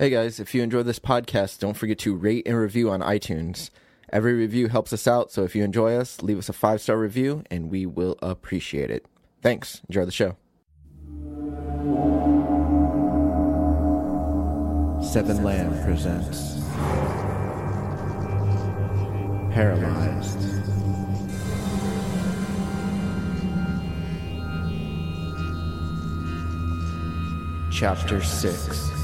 Hey guys, if you enjoy this podcast, don't forget to rate and review on iTunes. Every review helps us out, so if you enjoy us, leave us a five star review and we will appreciate it. Thanks. Enjoy the show. Seven Lamb presents Paralyzed. Chapter 6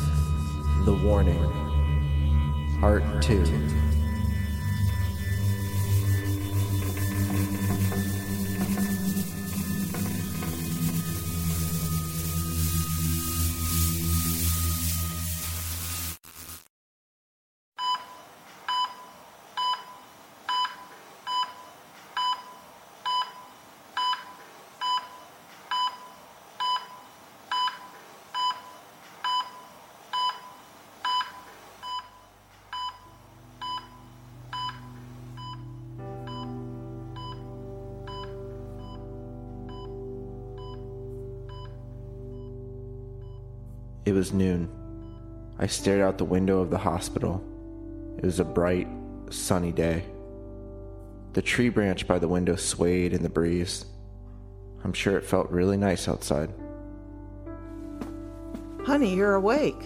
The Warning. Part 2 was noon. I stared out the window of the hospital. It was a bright, sunny day. The tree branch by the window swayed in the breeze. I'm sure it felt really nice outside. Honey, you're awake.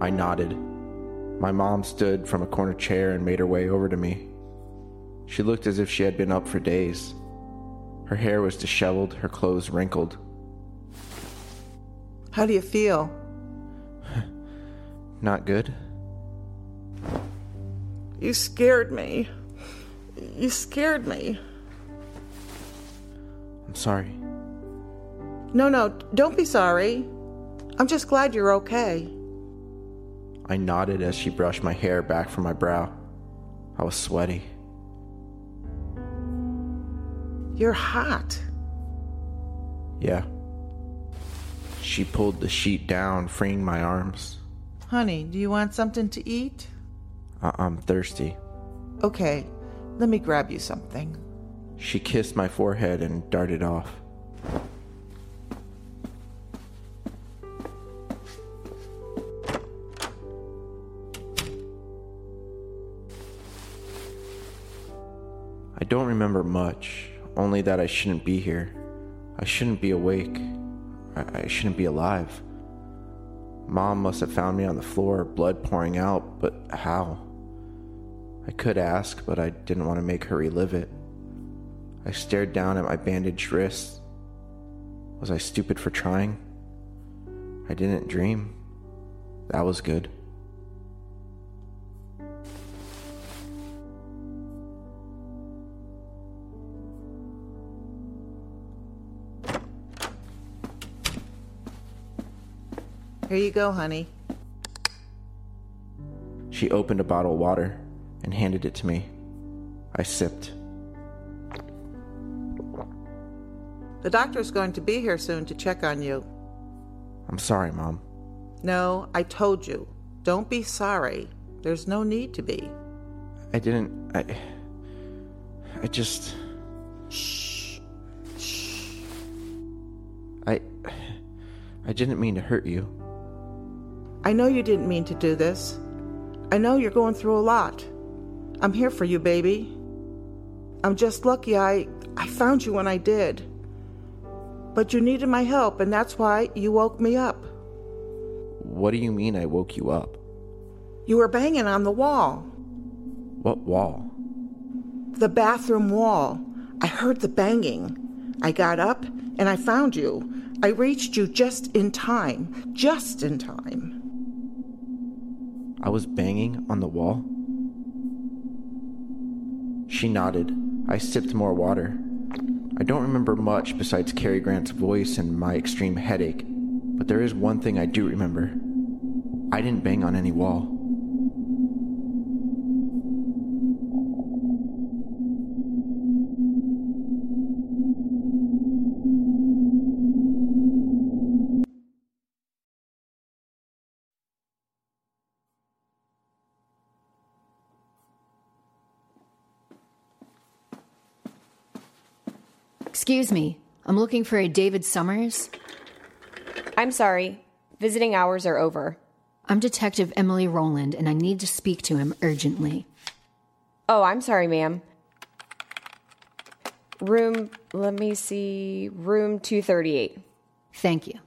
I nodded. My mom stood from a corner chair and made her way over to me. She looked as if she had been up for days. Her hair was disheveled, her clothes wrinkled. How do you feel? Not good? You scared me. You scared me. I'm sorry. No, no, don't be sorry. I'm just glad you're okay. I nodded as she brushed my hair back from my brow. I was sweaty. You're hot. Yeah. She pulled the sheet down, freeing my arms. Honey, do you want something to eat? I- I'm thirsty. Okay, let me grab you something. She kissed my forehead and darted off. I don't remember much, only that I shouldn't be here. I shouldn't be awake. I, I shouldn't be alive. Mom must have found me on the floor, blood pouring out, but how? I could ask, but I didn't want to make her relive it. I stared down at my bandaged wrists. Was I stupid for trying? I didn't dream. That was good. Here you go, honey. She opened a bottle of water and handed it to me. I sipped. The doctor's going to be here soon to check on you. I'm sorry, Mom. No, I told you. Don't be sorry. There's no need to be. I didn't. I. I just. Shh. Shh. I. I didn't mean to hurt you. I know you didn't mean to do this. I know you're going through a lot. I'm here for you, baby. I'm just lucky I I found you when I did. But you needed my help and that's why you woke me up. What do you mean I woke you up? You were banging on the wall. What wall? The bathroom wall. I heard the banging. I got up and I found you. I reached you just in time. Just in time. I was banging on the wall? She nodded. I sipped more water. I don't remember much besides Cary Grant's voice and my extreme headache, but there is one thing I do remember. I didn't bang on any wall. Excuse me. I'm looking for a David Summers. I'm sorry. Visiting hours are over. I'm Detective Emily Roland, and I need to speak to him urgently. Oh, I'm sorry, ma'am. Room, let me see, room 238. Thank you.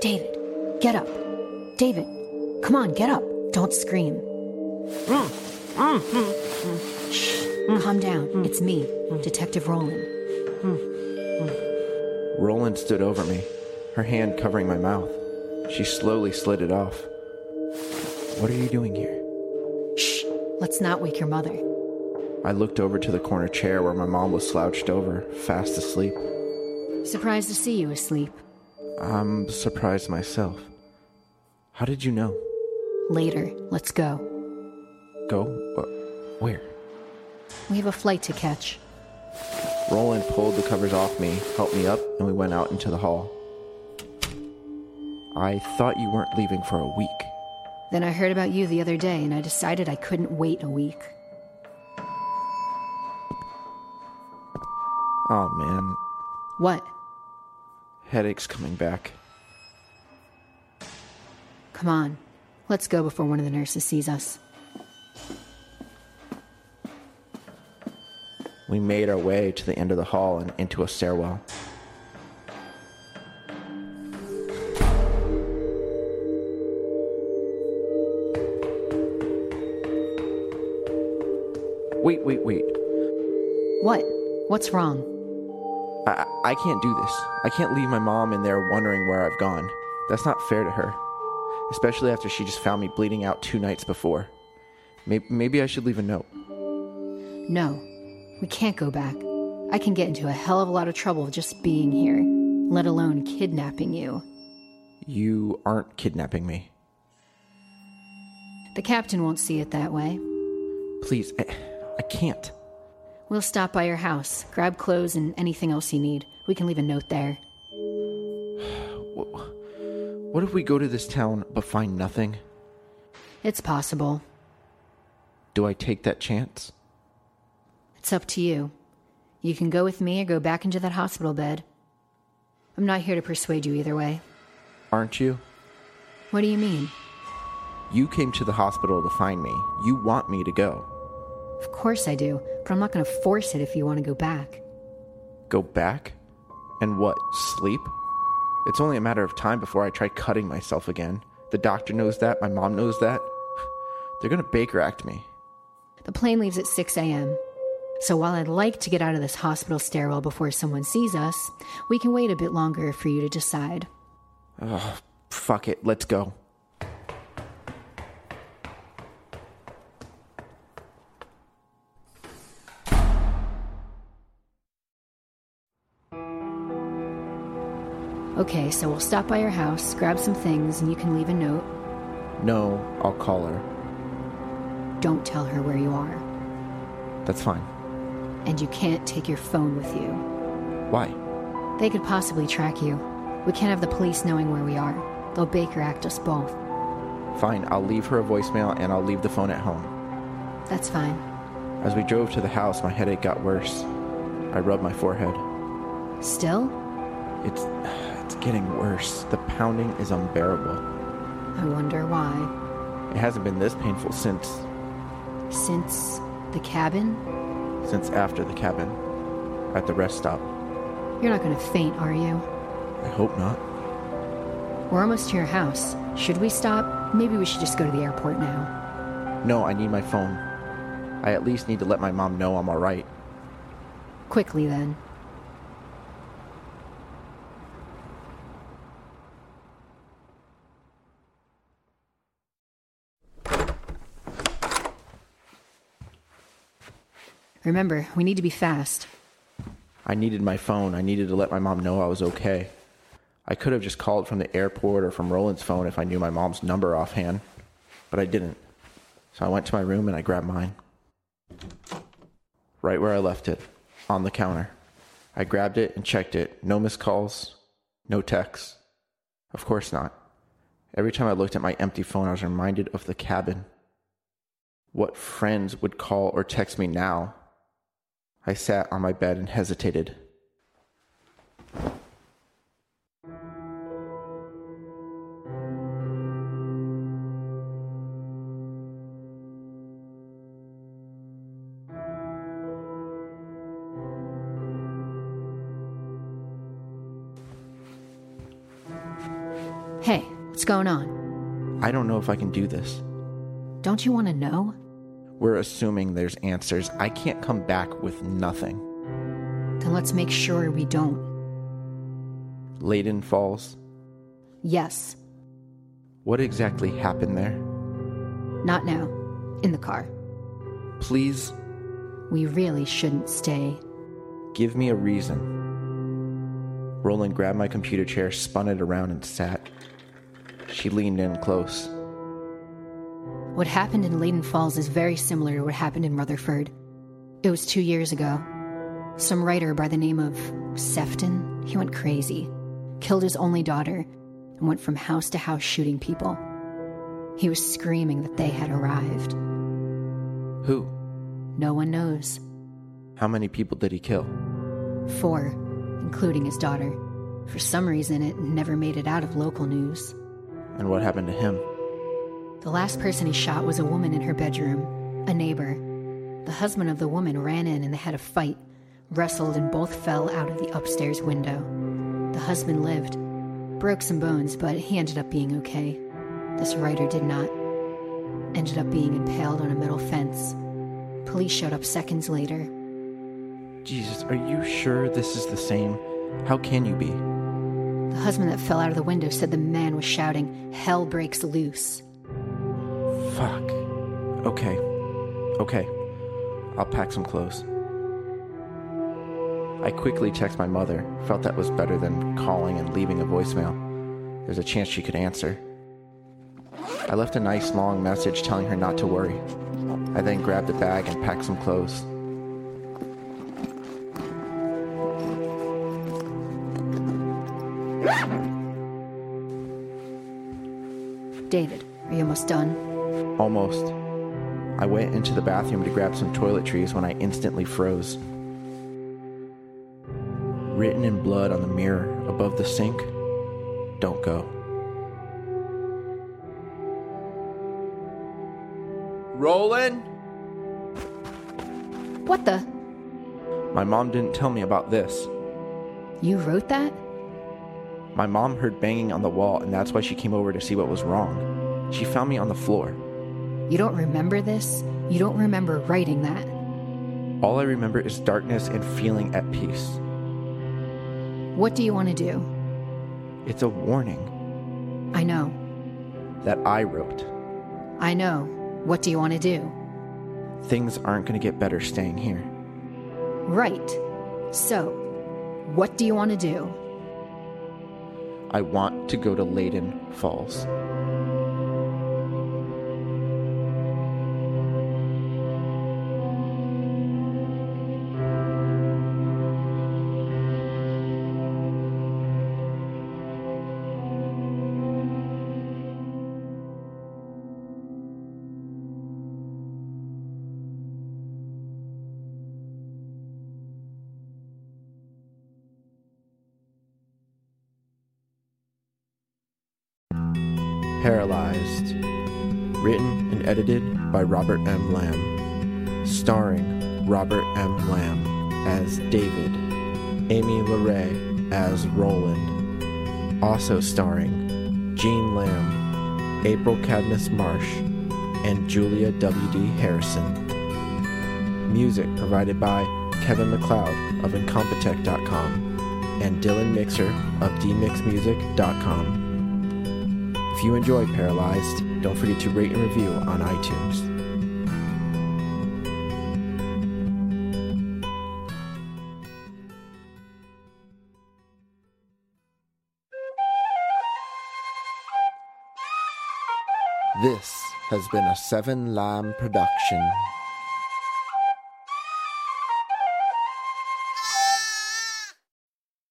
David, get up. David, come on, get up. Don't scream. Shh. Calm down. It's me, Detective Rowland. Roland stood over me, her hand covering my mouth. She slowly slid it off. What are you doing here? Shh. Let's not wake your mother. I looked over to the corner chair where my mom was slouched over, fast asleep. Surprised to see you asleep. I'm surprised myself. How did you know? Later, let's go. Go? Wh- Where? We have a flight to catch. Roland pulled the covers off me, helped me up, and we went out into the hall. I thought you weren't leaving for a week. Then I heard about you the other day, and I decided I couldn't wait a week. Oh man, What? Headache's coming back. Come on. Let's go before one of the nurses sees us. We made our way to the end of the hall and into a stairwell. Wait, wait, wait. What? What's wrong? I, I can't do this. I can't leave my mom in there wondering where I've gone. That's not fair to her. Especially after she just found me bleeding out two nights before. Maybe, maybe I should leave a note. No. We can't go back. I can get into a hell of a lot of trouble just being here, let alone kidnapping you. You aren't kidnapping me. The captain won't see it that way. Please, I, I can't. We'll stop by your house, grab clothes and anything else you need. We can leave a note there. What if we go to this town but find nothing? It's possible. Do I take that chance? It's up to you. You can go with me or go back into that hospital bed. I'm not here to persuade you either way. Aren't you? What do you mean? You came to the hospital to find me. You want me to go. Of course I do, but I'm not going to force it if you want to go back. Go back? And what, sleep? It's only a matter of time before I try cutting myself again. The doctor knows that, my mom knows that. They're gonna Baker Act me. The plane leaves at 6 a.m. So while I'd like to get out of this hospital stairwell before someone sees us, we can wait a bit longer for you to decide. Oh, fuck it, let's go. Okay, so we'll stop by your house, grab some things, and you can leave a note. No, I'll call her. Don't tell her where you are. That's fine. And you can't take your phone with you. Why? They could possibly track you. We can't have the police knowing where we are. They'll Baker Act us both. Fine, I'll leave her a voicemail and I'll leave the phone at home. That's fine. As we drove to the house, my headache got worse. I rubbed my forehead. Still? It's it's getting worse. The pounding is unbearable. I wonder why. It hasn't been this painful since Since the cabin? since after the cabin at the rest stop. You're not gonna faint, are you? I hope not. We're almost to your house. Should we stop? Maybe we should just go to the airport now. No, I need my phone. I at least need to let my mom know I'm alright. Quickly then. Remember, we need to be fast. I needed my phone. I needed to let my mom know I was okay. I could have just called from the airport or from Roland's phone if I knew my mom's number offhand, but I didn't. So I went to my room and I grabbed mine. Right where I left it, on the counter. I grabbed it and checked it. No missed calls, no texts. Of course not. Every time I looked at my empty phone, I was reminded of the cabin. What friends would call or text me now? I sat on my bed and hesitated. Hey, what's going on? I don't know if I can do this. Don't you want to know? We're assuming there's answers. I can't come back with nothing. Then let's make sure we don't. Leyden Falls. Yes, What exactly happened there? not now. In the car. Please We really shouldn't stay. give me a reason. Roland grabbed my computer chair, spun it around, and sat. She leaned in close. What happened in Leyden Falls is very similar to what happened in Rutherford. It was two years ago. Some writer by the name of Sefton, he went crazy, killed his only daughter, and went from house to house shooting people. He was screaming that they had arrived. Who? No one knows. How many people did he kill? Four, including his daughter. For some reason, it never made it out of local news. And what happened to him? The last person he shot was a woman in her bedroom, a neighbor. The husband of the woman ran in and they had a fight, wrestled, and both fell out of the upstairs window. The husband lived, broke some bones, but he ended up being okay. This writer did not. Ended up being impaled on a metal fence. Police showed up seconds later. Jesus, are you sure this is the same? How can you be? The husband that fell out of the window said the man was shouting, Hell breaks loose. Fuck. Okay. Okay. I'll pack some clothes. I quickly texted my mother, felt that was better than calling and leaving a voicemail. There's a chance she could answer. I left a nice long message telling her not to worry. I then grabbed a bag and packed some clothes. David, are you almost done? Almost. I went into the bathroom to grab some toiletries when I instantly froze. Written in blood on the mirror above the sink Don't go. Roland? What the? My mom didn't tell me about this. You wrote that? My mom heard banging on the wall, and that's why she came over to see what was wrong. She found me on the floor. You don't remember this? You don't remember writing that? All I remember is darkness and feeling at peace. What do you want to do? It's a warning I know. that I wrote. I know. What do you want to do? Things aren't going to get better staying here. Right. So, what do you want to do? I want to go to Leyden Falls. Paralyzed. Written and edited by Robert M. Lamb. Starring Robert M. Lamb as David, Amy LeRae as Roland. Also starring Jean Lamb, April Cadmus Marsh, and Julia W.D. Harrison. Music provided by Kevin MacLeod of Incompetech.com and Dylan Mixer of DMixMusic.com. If you enjoy Paralyzed, don't forget to rate and review on iTunes. This has been a Seven Lamb production.